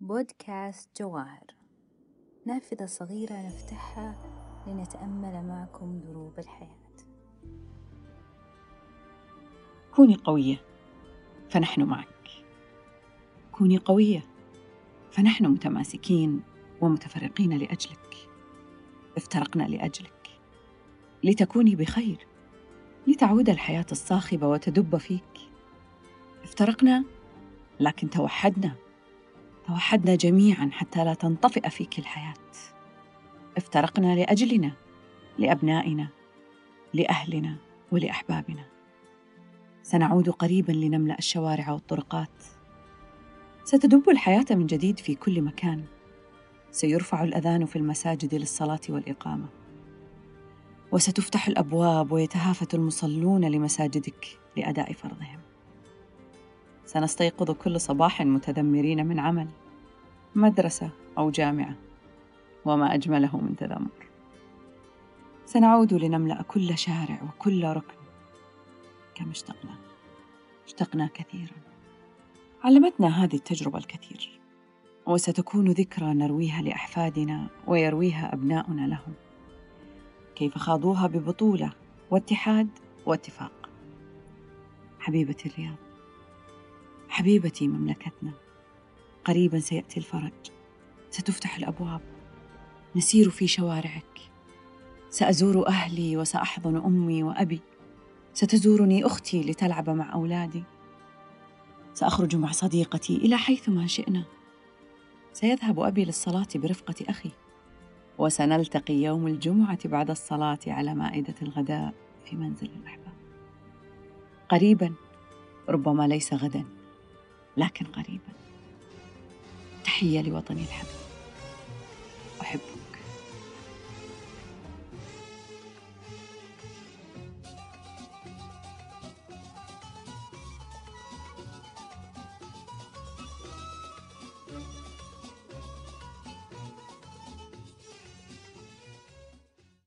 بودكاست جواهر نافذة صغيرة نفتحها لنتأمل معكم دروب الحياة. كوني قوية فنحن معك. كوني قوية فنحن متماسكين ومتفرقين لأجلك. افترقنا لأجلك. لتكوني بخير لتعود الحياة الصاخبة وتدب فيك. افترقنا لكن توحدنا. توحدنا جميعا حتى لا تنطفئ فيك الحياة افترقنا لأجلنا لأبنائنا لأهلنا ولأحبابنا. سنعود قريبا لنملأ الشوارع والطرقات. ستدب الحياة من جديد في كل مكان. سيرفع الأذان في المساجد للصلاة والإقامة. وستفتح الأبواب ويتهافت المصلون لمساجدك لأداء فرضهم. سنستيقظ كل صباح متذمرين من عمل مدرسة أو جامعة وما أجمله من تذمر. سنعود لنملأ كل شارع وكل ركن كم اشتقنا اشتقنا كثيرا. علمتنا هذه التجربة الكثير وستكون ذكرى نرويها لأحفادنا ويرويها أبناؤنا لهم. كيف خاضوها ببطولة واتحاد واتفاق. حبيبتي الرياض. حبيبتي مملكتنا قريبا سيأتي الفرج. ستفتح الأبواب. نسير في شوارعك. سأزور أهلي وسأحضن أمي وأبي. ستزورني أختي لتلعب مع أولادي. سأخرج مع صديقتي إلى حيثما شئنا. سيذهب أبي للصلاة برفقة أخي. وسنلتقي يوم الجمعة بعد الصلاة على مائدة الغداء في منزل الاحباب قريبا ربما ليس غدا. لكن قريبا. تحية لوطني الحبيب.